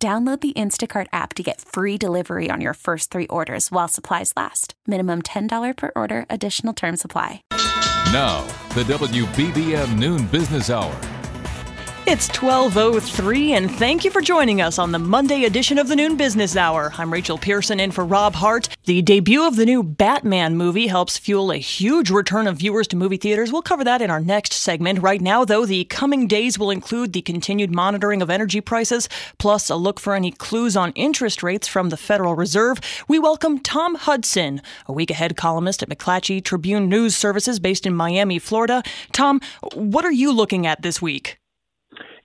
Download the Instacart app to get free delivery on your first three orders while supplies last. Minimum $10 per order, additional term supply. Now, the WBBM Noon Business Hour. It's 1203 and thank you for joining us on the Monday edition of the Noon Business Hour. I'm Rachel Pearson in for Rob Hart. The debut of the new Batman movie helps fuel a huge return of viewers to movie theaters. We'll cover that in our next segment. Right now, though, the coming days will include the continued monitoring of energy prices, plus a look for any clues on interest rates from the Federal Reserve. We welcome Tom Hudson, a week ahead columnist at McClatchy Tribune News Services based in Miami, Florida. Tom, what are you looking at this week?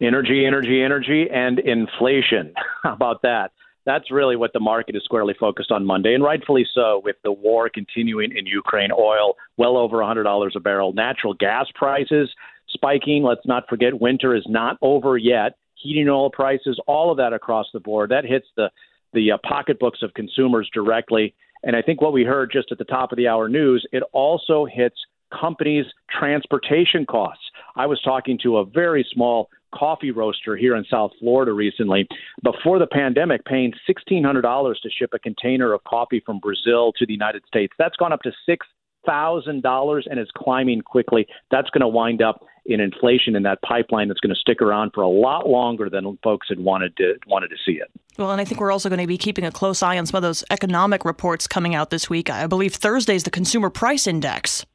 Energy, energy, energy, and inflation. How about that? That's really what the market is squarely focused on Monday, and rightfully so, with the war continuing in Ukraine, oil well over $100 a barrel, natural gas prices spiking. Let's not forget, winter is not over yet. Heating oil prices, all of that across the board, that hits the the uh, pocketbooks of consumers directly. And I think what we heard just at the top of the hour news, it also hits companies' transportation costs. I was talking to a very small coffee roaster here in South Florida recently. Before the pandemic, paying $1,600 to ship a container of coffee from Brazil to the United States. That's gone up to six thousand dollars and is climbing quickly. That's going to wind up in inflation in that pipeline that's going to stick around for a lot longer than folks had wanted to wanted to see it. Well, and I think we're also going to be keeping a close eye on some of those economic reports coming out this week. I believe Thursday is the consumer price index.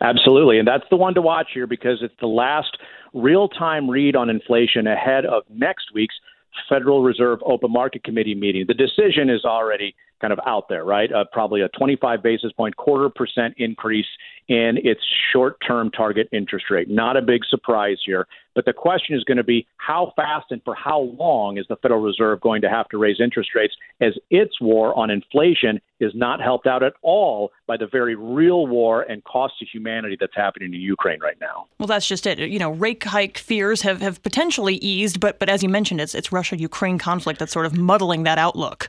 Absolutely, and that's the one to watch here because it's the last real time read on inflation ahead of next week's Federal Reserve Open Market Committee meeting. The decision is already kind of out there, right? Uh, probably a 25 basis point, quarter percent increase in its short term target interest rate. Not a big surprise here. But the question is going to be how fast and for how long is the Federal Reserve going to have to raise interest rates as its war on inflation is not helped out at all by the very real war and cost to humanity that's happening in Ukraine right now. Well, that's just it. You know, rate hike fears have, have potentially eased, but but as you mentioned, it's it's Russia Ukraine conflict that's sort of muddling that outlook.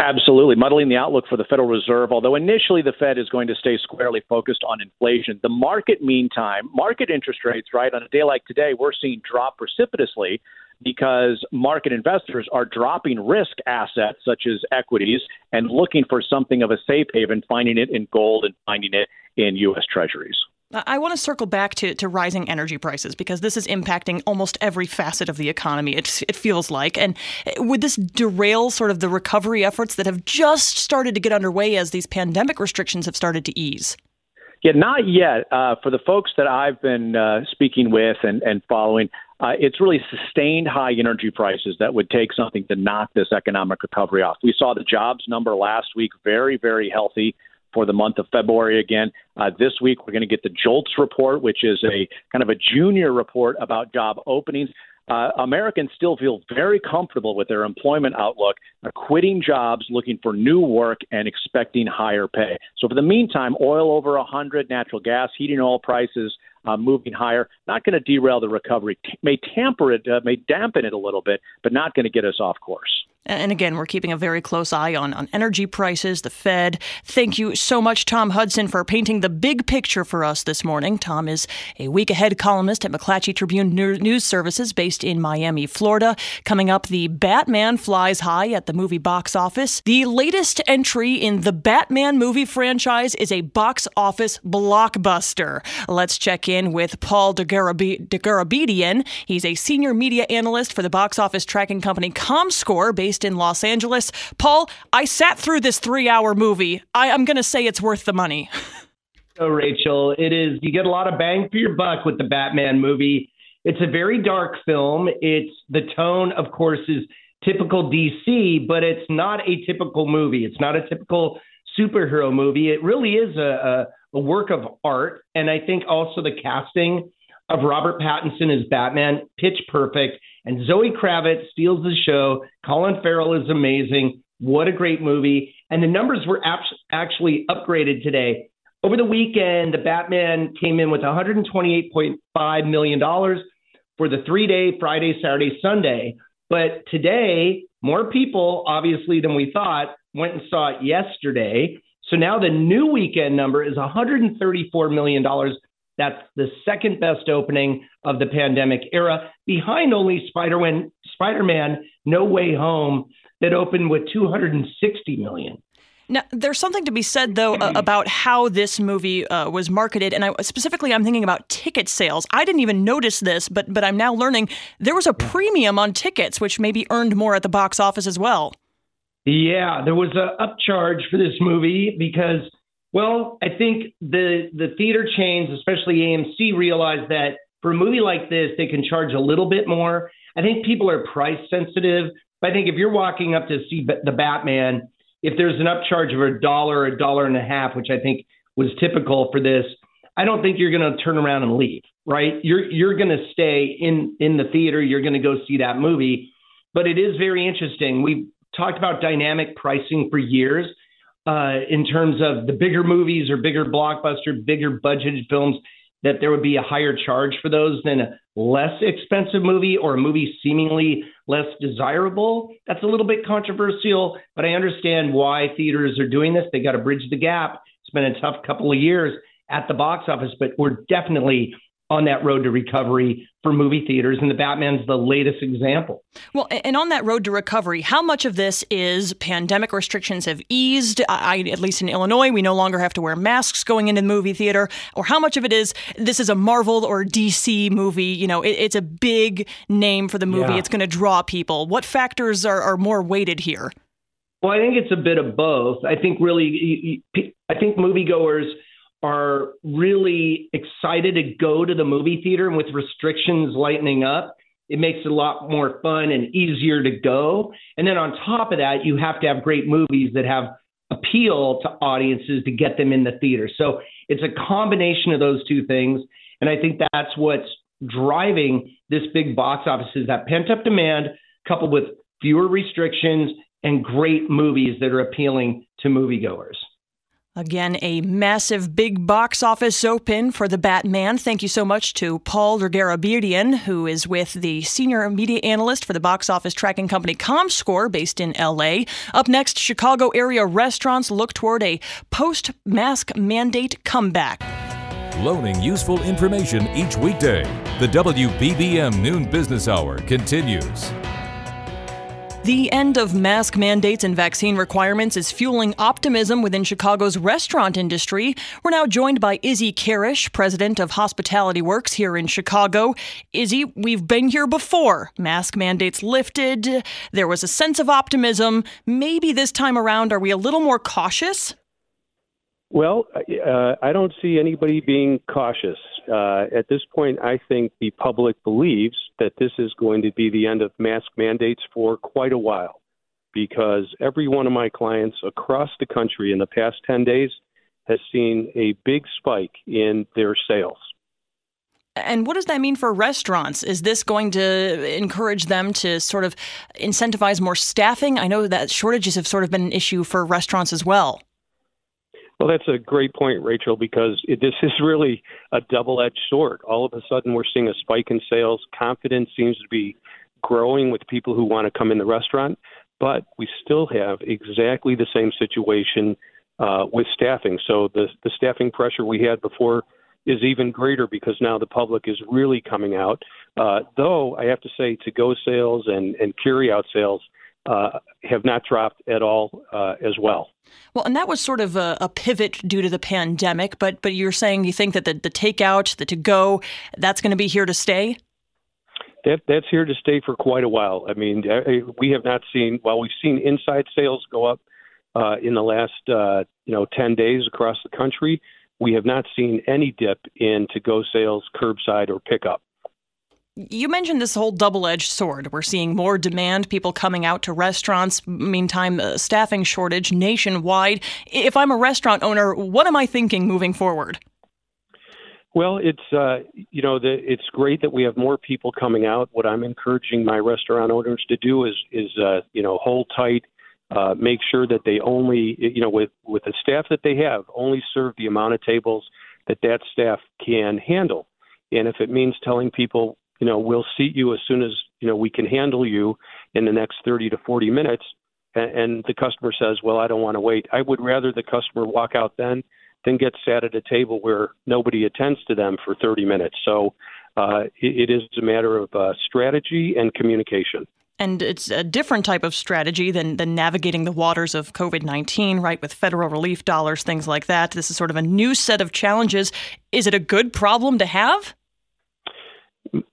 Absolutely, muddling the outlook for the Federal Reserve. Although initially the Fed is going to stay squarely focused on inflation, the market, meantime, market interest rates, right, on a day like today, we're seeing drop precipitously because market investors are dropping risk assets such as equities and looking for something of a safe haven, finding it in gold and finding it in U.S. Treasuries. I want to circle back to, to rising energy prices because this is impacting almost every facet of the economy, it, it feels like. And eh, would this derail sort of the recovery efforts that have just started to get underway as these pandemic restrictions have started to ease? Yeah, not yet. Uh, for the folks that I've been uh, speaking with and, and following, uh, it's really sustained high energy prices that would take something to knock this economic recovery off. We saw the jobs number last week, very, very healthy for the month of February again. Uh, this week, we're going to get the JOLTS report, which is a kind of a junior report about job openings. Uh, Americans still feel very comfortable with their employment outlook, uh, quitting jobs, looking for new work, and expecting higher pay. So, for the meantime, oil over 100, natural gas, heating oil prices uh, moving higher, not going to derail the recovery. T- may tamper it, uh, may dampen it a little bit, but not going to get us off course. And again, we're keeping a very close eye on, on energy prices, the Fed. Thank you so much, Tom Hudson, for painting the big picture for us this morning. Tom is a week ahead columnist at McClatchy Tribune News Services based in Miami, Florida. Coming up, the Batman flies high at the movie box office. The latest entry in the Batman movie franchise is a box office blockbuster. Let's check in with Paul Dergarabedian. He's a senior media analyst for the box office tracking company ComScore based based in Los Angeles. Paul, I sat through this three hour movie. I, am going to say it's worth the money. so, Rachel, it is. You get a lot of bang for your buck with the Batman movie. It's a very dark film. It's the tone, of course, is typical DC, but it's not a typical movie. It's not a typical superhero movie. It really is a, a, a work of art. And I think also the casting of Robert Pattinson as Batman, pitch perfect. And Zoe Kravitz steals the show. Colin Farrell is amazing. What a great movie. And the numbers were actually upgraded today. Over the weekend, the Batman came in with $128.5 million for the three day Friday, Saturday, Sunday. But today, more people, obviously, than we thought, went and saw it yesterday. So now the new weekend number is $134 million. That's the second best opening of the pandemic era, behind only Spider-Man, Spider-Man No Way Home that opened with 260 million. Now, there's something to be said, though, uh, about how this movie uh, was marketed, and I, specifically, I'm thinking about ticket sales. I didn't even notice this, but but I'm now learning there was a premium on tickets, which maybe earned more at the box office as well. Yeah, there was a upcharge for this movie because, well, I think the the theater chains, especially AMC, realized that for a movie like this, they can charge a little bit more. I think people are price sensitive, but I think if you're walking up to see the Batman if there's an upcharge of a dollar, a dollar and a half, which I think was typical for this, I don't think you're going to turn around and leave, right? You're you're going to stay in in the theater. You're going to go see that movie. But it is very interesting. We've talked about dynamic pricing for years uh, in terms of the bigger movies or bigger blockbuster, bigger budgeted films that there would be a higher charge for those than a less expensive movie or a movie seemingly less desirable. That's a little bit controversial, but I understand why theaters are doing this. They got to bridge the gap. It's been a tough couple of years at the box office, but we're definitely on that road to recovery for movie theaters, and the Batman's the latest example. Well, and on that road to recovery, how much of this is pandemic restrictions have eased? I, at least in Illinois, we no longer have to wear masks going into the movie theater, or how much of it is this is a Marvel or DC movie? You know, it, it's a big name for the movie. Yeah. It's going to draw people. What factors are, are more weighted here? Well, I think it's a bit of both. I think really, I think moviegoers – are really excited to go to the movie theater and with restrictions lightening up it makes it a lot more fun and easier to go. And then on top of that you have to have great movies that have appeal to audiences to get them in the theater. So it's a combination of those two things and i think that's what's driving this big box office is that pent up demand coupled with fewer restrictions and great movies that are appealing to moviegoers Again, a massive big box office open for the Batman. Thank you so much to Paul Dergarabedian, who is with the senior media analyst for the box office tracking company ComScore based in LA. Up next, Chicago area restaurants look toward a post mask mandate comeback. Loaning useful information each weekday. The WBBM Noon Business Hour continues. The end of mask mandates and vaccine requirements is fueling optimism within Chicago's restaurant industry. We're now joined by Izzy Kharasch, president of Hospitality Works here in Chicago. Izzy, we've been here before. Mask mandates lifted. There was a sense of optimism. Maybe this time around, are we a little more cautious? Well, uh, I don't see anybody being cautious. Uh, at this point, I think the public believes that this is going to be the end of mask mandates for quite a while because every one of my clients across the country in the past 10 days has seen a big spike in their sales. And what does that mean for restaurants? Is this going to encourage them to sort of incentivize more staffing? I know that shortages have sort of been an issue for restaurants as well. Well, that's a great point, Rachel, because it, this is really a double edged sword. All of a sudden, we're seeing a spike in sales. Confidence seems to be growing with people who want to come in the restaurant, but we still have exactly the same situation uh, with staffing. So the, the staffing pressure we had before is even greater because now the public is really coming out. Uh, though I have to say, to go sales and, and carry out sales uh, have not dropped at all uh, as well. Well, and that was sort of a, a, pivot due to the pandemic, but but you're saying you think that the, the takeout, the to go, that's going to be here to stay. That that's here to stay for quite a while. I mean, uh, we have not seen while we've seen inside sales go up uh, in the last uh, you know ten days across the country. We have not seen any dip in to go sales, curbside, or pickup. You mentioned this whole double edged sword. We're seeing more demand, people coming out to restaurants, meantime, uh, staffing shortage nationwide. If I'm a restaurant owner, what am I thinking moving forward? Well, it's uh, you know the, it's great that we have more people coming out. What I'm encouraging my restaurant owners to do is is uh, you know hold tight, uh, make sure that they only you know with with the staff that they have only serve the amount of tables that that staff can handle. And if it means telling people you know we'll seat you as soon as you know we can handle you in the next 30 to 40 minutes, and, and the customer says, well I don't want to wait. I would rather the customer walk out then than get sat at a table where nobody attends to them for 30 minutes. So uh, it, it is a matter of uh, strategy and communication. And it's a different type of strategy than, than navigating the waters of COVID 19, right? With federal relief dollars, things like that. This is sort of a new set of challenges. Is it a good problem to have?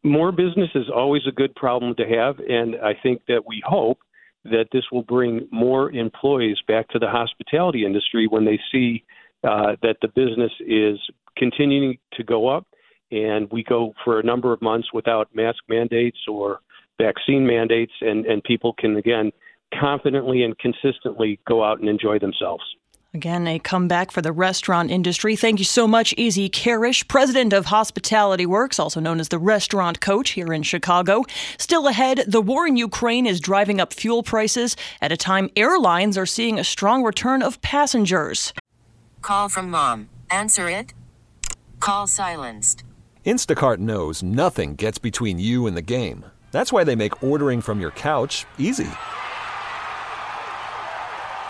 More business is always a good problem to have. And I think that we hope that this will bring more employees back to the hospitality industry when they see uh, that the business is continuing to go up, and we go for a number of months without mask mandates or vaccine mandates, and, and people can again confidently and consistently go out and enjoy themselves. Again, a comeback for the restaurant industry. Thank you so much, Izzy Kharasch, president of Hospitality Works, also known as the restaurant coach here in Chicago. Still ahead, the war in Ukraine is driving up fuel prices at a time airlines are seeing a strong return of passengers. Call from mom. Answer it. Call silenced. Instacart knows nothing gets between you and the game. That's why they make ordering from your couch easy.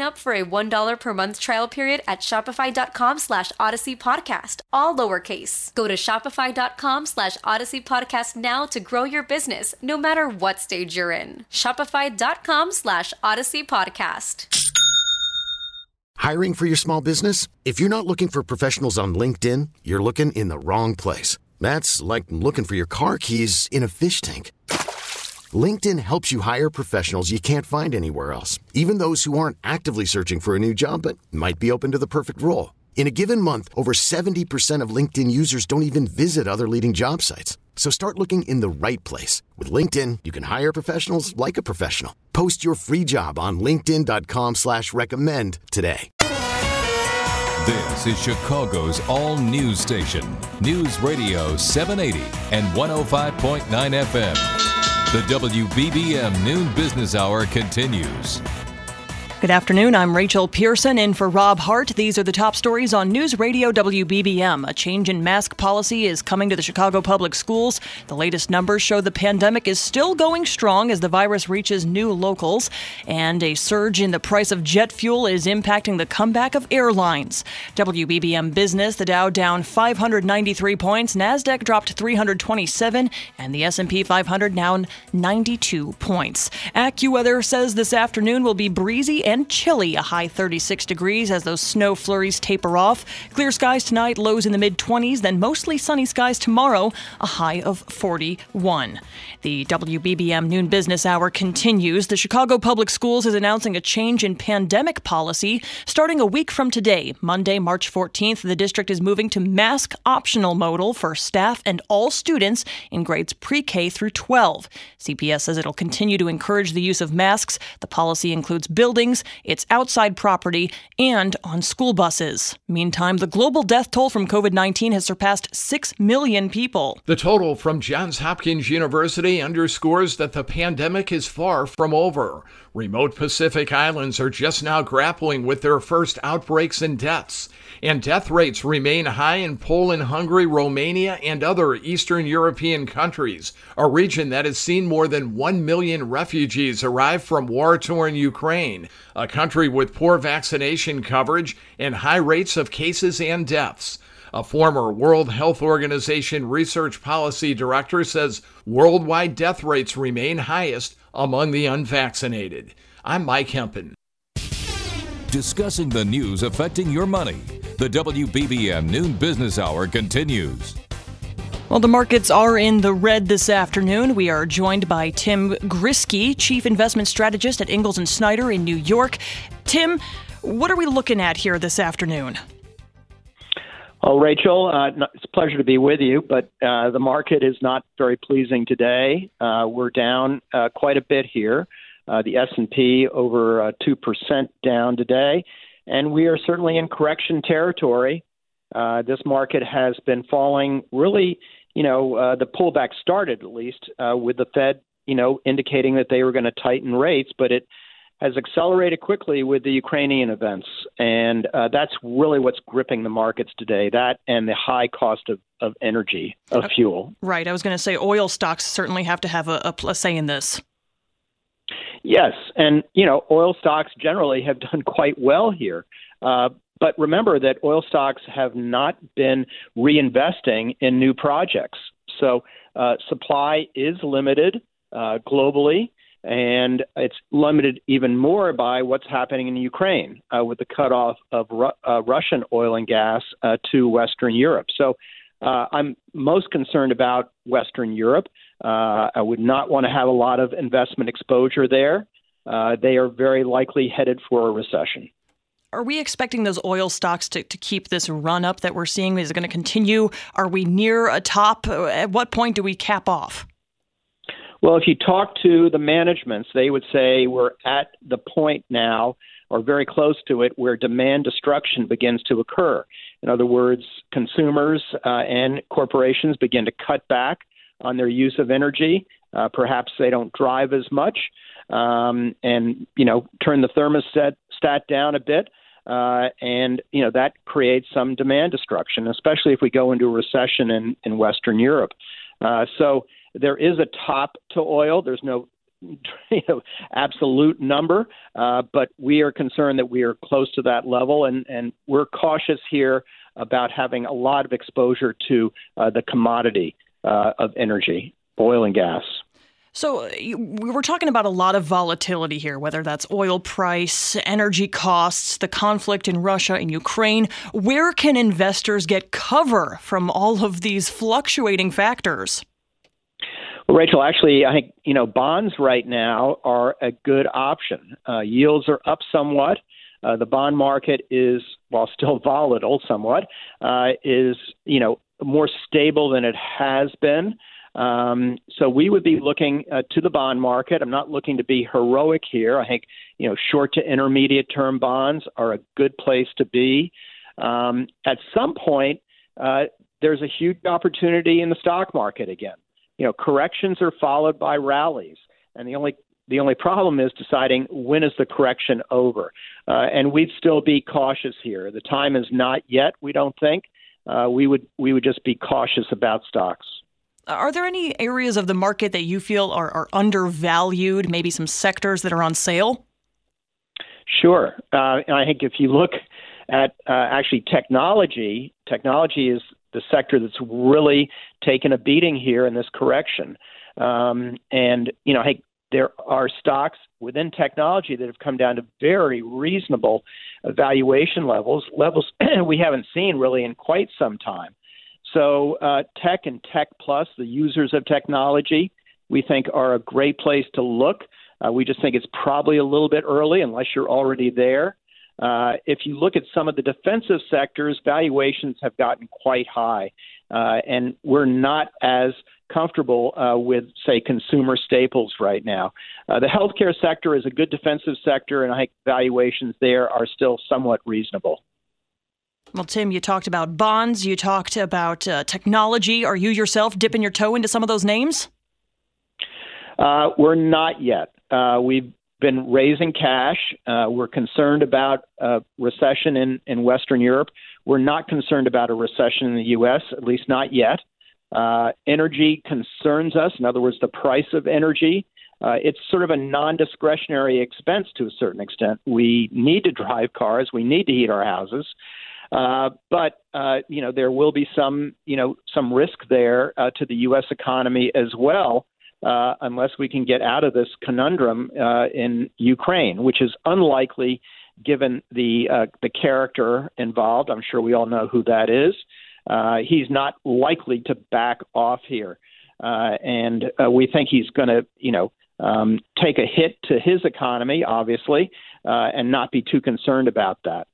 up for a $1 per month trial period at shopify.com slash odyssey podcast, all lowercase. Go to shopify.com slash odyssey podcast now to grow your business, no matter what stage you're in. Shopify.com slash odyssey podcast. Hiring for your small business? If you're not looking for professionals on LinkedIn, you're looking in the wrong place. That's like looking for your car keys in a fish tank. LinkedIn helps you hire professionals you can't find anywhere else, even those who aren't actively searching for a new job but might be open to the perfect role. In a given month, over 70% of LinkedIn users don't even visit other leading job sites. So start looking in the right place. With LinkedIn, you can hire professionals like a professional. Post your free job on linkedin.com slash recommend today. This is Chicago's all news station, News Radio 780 and 105.9 FM. The WBBM Noon Business Hour continues. Good afternoon. I'm Rachel Pearson in for Rob Hart. These are the top stories on News Radio WBBM. A change in mask policy is coming to the Chicago public schools. The latest numbers show the pandemic is still going strong as the virus reaches new locals, and a surge in the price of jet fuel is impacting the comeback of airlines. WBBM Business, the Dow down 593 points, Nasdaq dropped 327, and the S&P 500 down 92 points. AccuWeather says this afternoon will be breezy and chilly, a high 36 degrees as those snow flurries taper off. Clear skies tonight, lows in the mid 20s, then mostly sunny skies tomorrow, a high of 41. The WBBM noon business hour continues. The Chicago Public Schools is announcing a change in pandemic policy starting a week from today, Monday, March 14th. The district is moving to mask optional modal for staff and all students in grades pre K through 12. CPS says it'll continue to encourage the use of masks. The policy includes its outside property, and on school buses. Meantime, the global death toll from COVID 19 has surpassed 6 million people. The total from Johns Hopkins University underscores that the pandemic is far from over. Remote Pacific islands are just now grappling with their first outbreaks and deaths, and death rates remain high in Poland, Hungary, Romania, and other Eastern European countries, a region that has seen more than 1 million refugees arrive from war torn Ukraine, a country with poor vaccination coverage and high rates of cases and deaths. A former World Health Organization research policy director says worldwide death rates remain highest among the unvaccinated. I'm Mike Hempen. Discussing the news affecting your money. The WBBM Noon Business Hour continues. Well, the markets are in the red this afternoon. We are joined by Tim Ghriskey, Chief Investment Strategist at Ingalls and Snyder in New York. Tim, what are we looking at here this afternoon? Well, Rachel, uh, it's a pleasure to be with you, but uh, the market is not very pleasing today. Uh, we're down uh, quite a bit here. Uh, the S&P over uh, two percent down today, and we are certainly in correction territory. this market has been falling really you know, uh, the pullback started at least uh, with the Fed, you know, indicating that they were going to tighten rates, but it has accelerated quickly with the Ukrainian events, and uh, that's really what's gripping the markets today. That and the high cost of, of energy, of fuel. Right. I was going to say oil stocks certainly have to have a, a say in this. Yes, and you know, oil stocks generally have done quite well here. Uh, but remember that oil stocks have not been reinvesting in new projects. So uh, supply is limited uh, globally, and it's limited even more by what's happening in Ukraine uh, with the cutoff of Ru- uh, Russian oil and gas uh, to Western Europe. So uh, I'm most concerned about Western Europe. I would not want to have a lot of investment exposure there. they are very likely headed for a recession. Are we expecting those oil stocks to, to keep this run up that we're seeing? Is it going to continue? Are we near a top? At what point do we cap off? Well, if you talk to the managements, they would say we're at the point now, or very close to it, where demand destruction begins to occur. In other words, consumers uh, and corporations begin to cut back on their use of energy. Uh, perhaps they don't drive as much, um, and you know turn the thermostat stat down a bit. Uh, and you know that creates some demand destruction, especially if we go into a recession in, in Western Europe. Uh, so there is a top to oil. There's no you know, absolute number, uh, but we are concerned that we are close to that level, and, and we're cautious here about having a lot of exposure to uh, the commodity uh, of energy, oil and gas. So we were talking about a lot of volatility here, whether that's oil price, energy costs, the conflict in Russia and Ukraine. Where can investors get cover from all of these fluctuating factors? Well, Rachel, actually, I think you know bonds right now are a good option. Uh, yields are up somewhat. Uh, the bond market is, while still volatile somewhat, uh, is you know more stable than it has been. Um, so we would be looking uh, to the bond market. I'm not looking to be heroic here. I think you know short to intermediate term bonds are a good place to be. Um, at some point, uh, there's a huge opportunity in the stock market again. You know, corrections are followed by rallies, and the only the only problem is deciding when is the correction over. Uh, and we'd still be cautious here. The time is not yet. We don't think. Uh, we would we would just be cautious about stocks. Are there any areas of the market that you feel are, are undervalued, maybe some sectors that are on sale? Sure. Uh, I think if you look at uh, actually technology, technology is the sector that's really taken a beating here in this correction. Um, and, you know, I think there are stocks within technology that have come down to very reasonable valuation levels, levels we haven't seen really in quite some time. So, uh, tech and tech plus, the users of technology, we think are a great place to look. Uh, we just think it's probably a little bit early unless you're already there. Uh, if you look at some of the defensive sectors, valuations have gotten quite high, uh, and we're not as comfortable uh, with, say, consumer staples right now. Uh, the healthcare sector is a good defensive sector, and I think valuations there are still somewhat reasonable. Well, Tim, you talked about bonds, you talked about uh, technology. Are you yourself dipping your toe into some of those names? Uh, we're not yet. Uh, we've been raising cash. Uh, we're concerned about a recession in, in Western Europe. We're not concerned about a recession in the U.S., at least not yet. Uh, energy concerns us. In other words, the price of energy. Uh, it's sort of a non discretionary expense to a certain extent. We need to drive cars, we need to heat our houses. Uh, but uh, you know there will be some you know some risk there uh, to the U.S. economy as well, unless we can get out of this conundrum in Ukraine, which is unlikely given the the character involved. I'm sure we all know who that is. Uh, he's not likely to back off here, uh, and uh, we think he's going to, you know, um, take a hit to his economy, obviously, uh, and not be too concerned about that.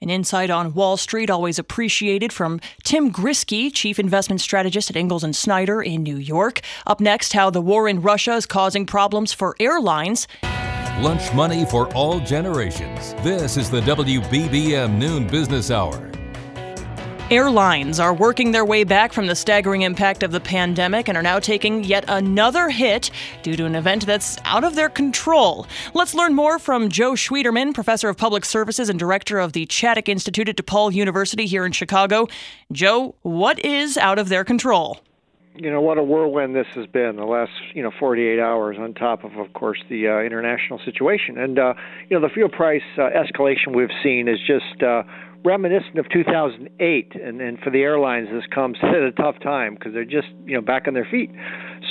An insight on Wall Street always appreciated from Tim Ghriskey, chief investment strategist at Ingalls and Snyder in New York. Up next, how the war in Russia is causing problems for airlines. Lunch money for all generations. This is the WBBM Noon Business Hour. Airlines are working their way back from the staggering impact of the pandemic and are now taking yet another hit due to an event that's out of their control. Let's learn more from Joe Schwieterman, professor of public services and director of the Chaddick Institute at DePaul University here in Chicago. Joe, what is out of their control? you know what a whirlwind this has been the last you know 48 hours on top of of course the uh, international situation and uh, you know the fuel price uh, escalation we've seen is just uh, reminiscent of 2008, and, and for the airlines, this comes at a tough time because they're just you know back on their feet.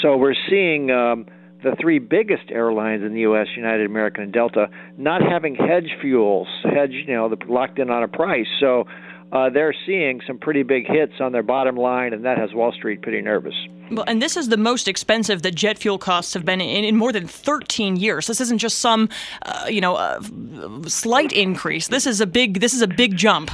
So we're seeing um, the three biggest airlines in the U.S., United, American, and Delta, not having hedge fuels, hedge you know, locked in on a price. So uh, they're seeing some pretty big hits on their bottom line, and that has Wall Street pretty nervous. Well, and this is the most expensive that jet fuel costs have been in, in more than 13 years. This isn't just some, uh, you know, uh, slight increase. This is a big. This is a big jump.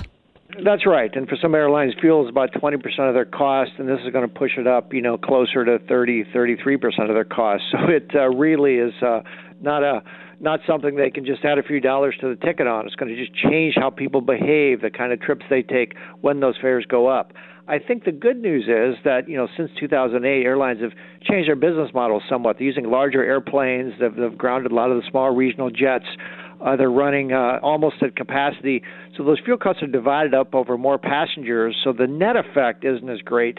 That's right. And for some airlines, fuel is about 20% of their cost, and this is going to push it up, you know, closer to 30, 33% of their cost. So it uh, really is uh, not a not something they can just add a few dollars to the ticket on. It's going to just change how people behave, the kind of trips they take when those fares go up. I think the good news is that you know since 2008, airlines have changed their business model somewhat. They're using larger airplanes. They've, they've grounded a lot of the small regional jets. Uh, they're running uh, almost at capacity, so those fuel costs are divided up over more passengers. So the net effect isn't as great.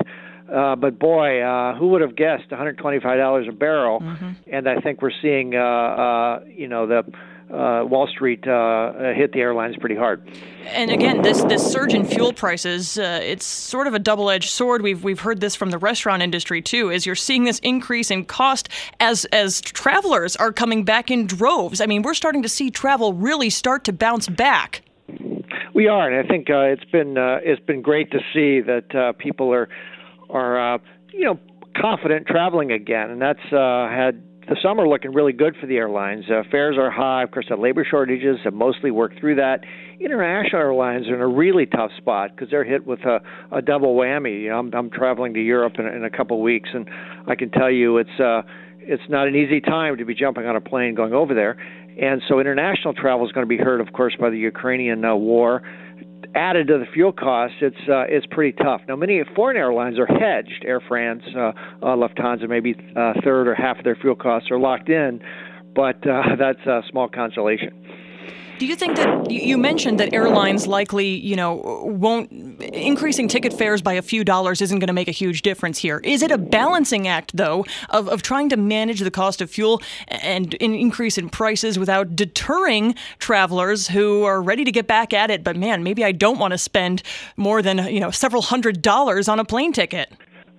Uh, but boy, uh, who would have guessed $125 a barrel? Mm-hmm. And I think we're seeing, uh, uh, you know, the uh, Wall Street uh, hit the airlines pretty hard. And again, this this surge in fuel prices, uh, it's sort of a double-edged sword. We've we've heard this from the restaurant industry too. Is you're seeing this increase in cost as as travelers are coming back in droves. I mean, we're starting to see travel really start to bounce back. We are, and I think uh, it's been uh, it's been great to see that uh, people are are uh, you know confident traveling again, and that's uh, had the summer looking really good for the airlines. Uh, fares are high. Of course, the labor shortages have mostly worked through that. International airlines are in a really tough spot because they're hit with a, a double whammy. You know, I'm, I'm traveling to Europe in, in a couple weeks, and I can tell you it's uh, it's not an easy time to be jumping on a plane going over there. And so international travel is going to be hurt, of course, by the Ukrainian uh, war added to the fuel costs, it's uh, it's pretty tough. Now, many foreign airlines are hedged. Air France, uh, uh, Lufthansa, maybe a uh, third or half of their fuel costs are locked in, but uh, that's a small consolation. Do you think that you mentioned that airlines likely, you know, won't increasing ticket fares by a few dollars isn't going to make a huge difference here? Is it a balancing act though of, of trying to manage the cost of fuel and an increase in prices without deterring travelers who are ready to get back at it? But man, maybe I don't want to spend more than you know several hundred dollars on a plane ticket.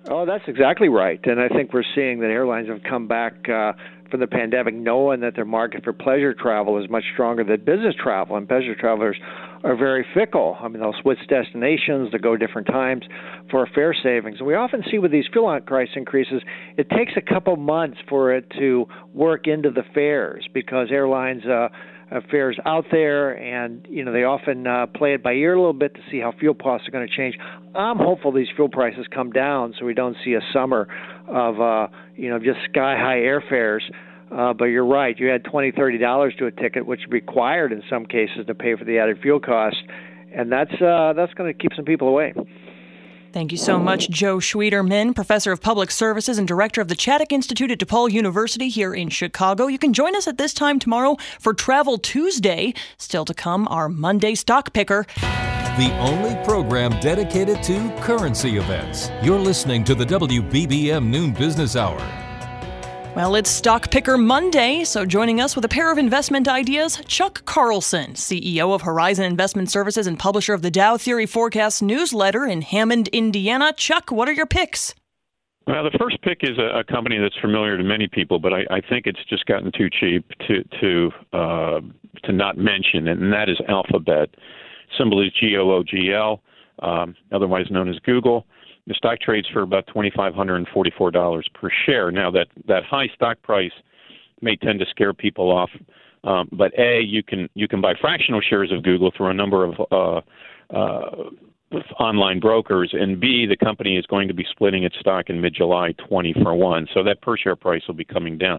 Oh, that's exactly right. And I think we're seeing that airlines have come back uh, from the pandemic, knowing that their market for pleasure travel is much stronger than business travel, and pleasure travelers are very fickle. I mean, they'll switch destinations, they go different times for fare savings. And we often see with these fuel price increases, it takes a couple months for it to work into the fares because airlines. Uh, uh, fares out there, and you know they often uh, play it by ear a little bit to see how fuel costs are going to change. I'm hopeful these fuel prices come down so we don't see a summer of uh, you know just sky high airfares. Uh, but you're right. You add twenty, thirty dollars to a ticket, which required in some cases to pay for the added fuel cost, and that's uh, that's going to keep some people away. Thank you so much, Joe Schwieterman, Professor of Public Services and Director of the Chaddick Institute at DePaul University here in Chicago. You can join us at this time tomorrow for Travel Tuesday. Still to come, our Monday Stock Picker. The only program dedicated to currency events. You're listening to the WBBM Noon Business Hour. Well, it's Stock Picker Monday, so joining us with a pair of investment ideas, Chuck Carlson, CEO of Horizon Investment Services and publisher of the Dow Theory Forecast newsletter in Hammond, Indiana. Chuck, what are your picks? Well, the first pick is a, a company that's familiar to many people, but I, I think it's just gotten too cheap to to uh, to not mention, and that is Alphabet. Symbol is G O O G L, um, otherwise known as Google. The stock trades for about twenty five hundred and forty four dollars per share. Now that that high stock price may tend to scare people off, um, but a you can you can buy fractional shares of Google through a number of uh, uh, online brokers, and B, the company is going to be splitting its stock in mid July 20 for 1. So that per share price will be coming down.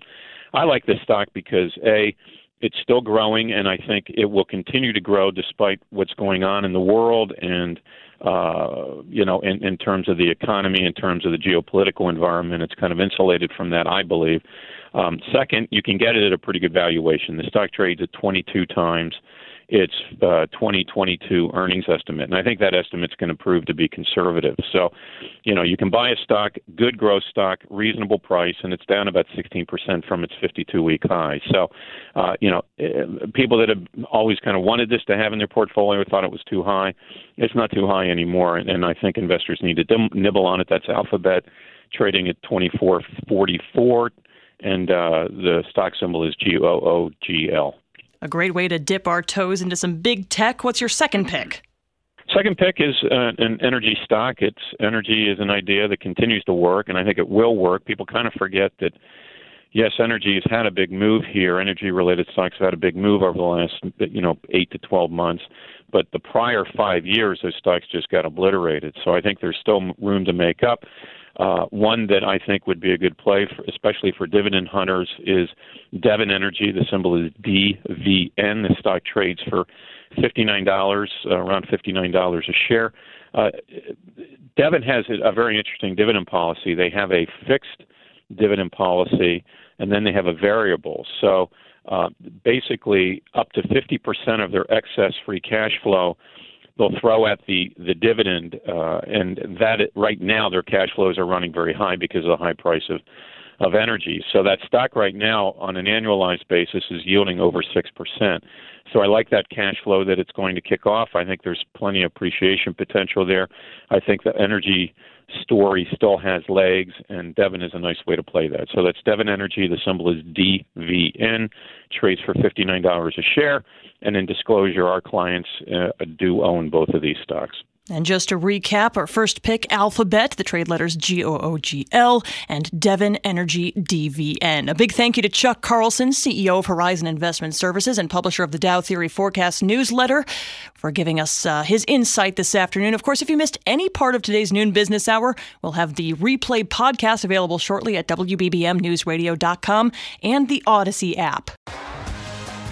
I like this stock because A, it's still growing, and I think it will continue to grow despite what's going on in the world and uh, you know, in, in terms of the economy, in terms of the geopolitical environment. It's kind of insulated from that, I believe. Um, second, you can get it at a pretty good valuation. The stock trades at 22 times its uh, 2022 earnings estimate, and I think that estimate's going to prove to be conservative. So, you know, you can buy a stock, good growth stock, reasonable price, and it's down about 16% from its 52-week high. So, uh, you know, eh, people that have always kind of wanted this to have in their portfolio thought it was too high. It's not too high anymore, and, and I think investors need to dim- nibble on it. That's Alphabet trading at 24.44, and uh, the stock symbol is G O O G L. A great way to dip our toes into some big tech. What's your second pick? Second pick is uh, an energy stock. It's energy is an idea that continues to work, and I think it will work. People kind of forget that. Yes, energy has had a big move here. Energy-related stocks have had a big move over the last, you know, eight to twelve months. But the prior five years, those stocks just got obliterated. So I think there's still room to make up. Uh, one that I think would be a good play, for, especially for dividend hunters, is Devon Energy. The symbol is DVN. The stock trades for $59, uh, around $59 a share. Uh, Devon has a very interesting dividend policy. They have a fixed dividend policy, and then they have a variable. So uh, basically, up to 50% of their excess free cash flow they'll throw at the the dividend, uh, and that right now their cash flows are running very high because of the high price of of energy. So that stock right now, on an annualized basis, is yielding over six percent. So I like that cash flow that it's going to kick off. I think there's plenty of appreciation potential there. I think the energy story still has legs, and Devon is a nice way to play that. So that's Devon Energy. The symbol is DVN. Trades for $59 a share. And in disclosure, our clients uh, do own both of these stocks. And just to recap, our first pick, Alphabet, the trade letters G O O G L, and Devon Energy DVN. A big thank you to Chuck Carlson, CEO of Horizon Investment Services and publisher of the Dow Theory Forecast newsletter, for giving us uh, his insight this afternoon. Of course, if you missed any part of today's noon business hour, we'll have the replay podcast available shortly at WBBMNewsRadio.com and the Odyssey app.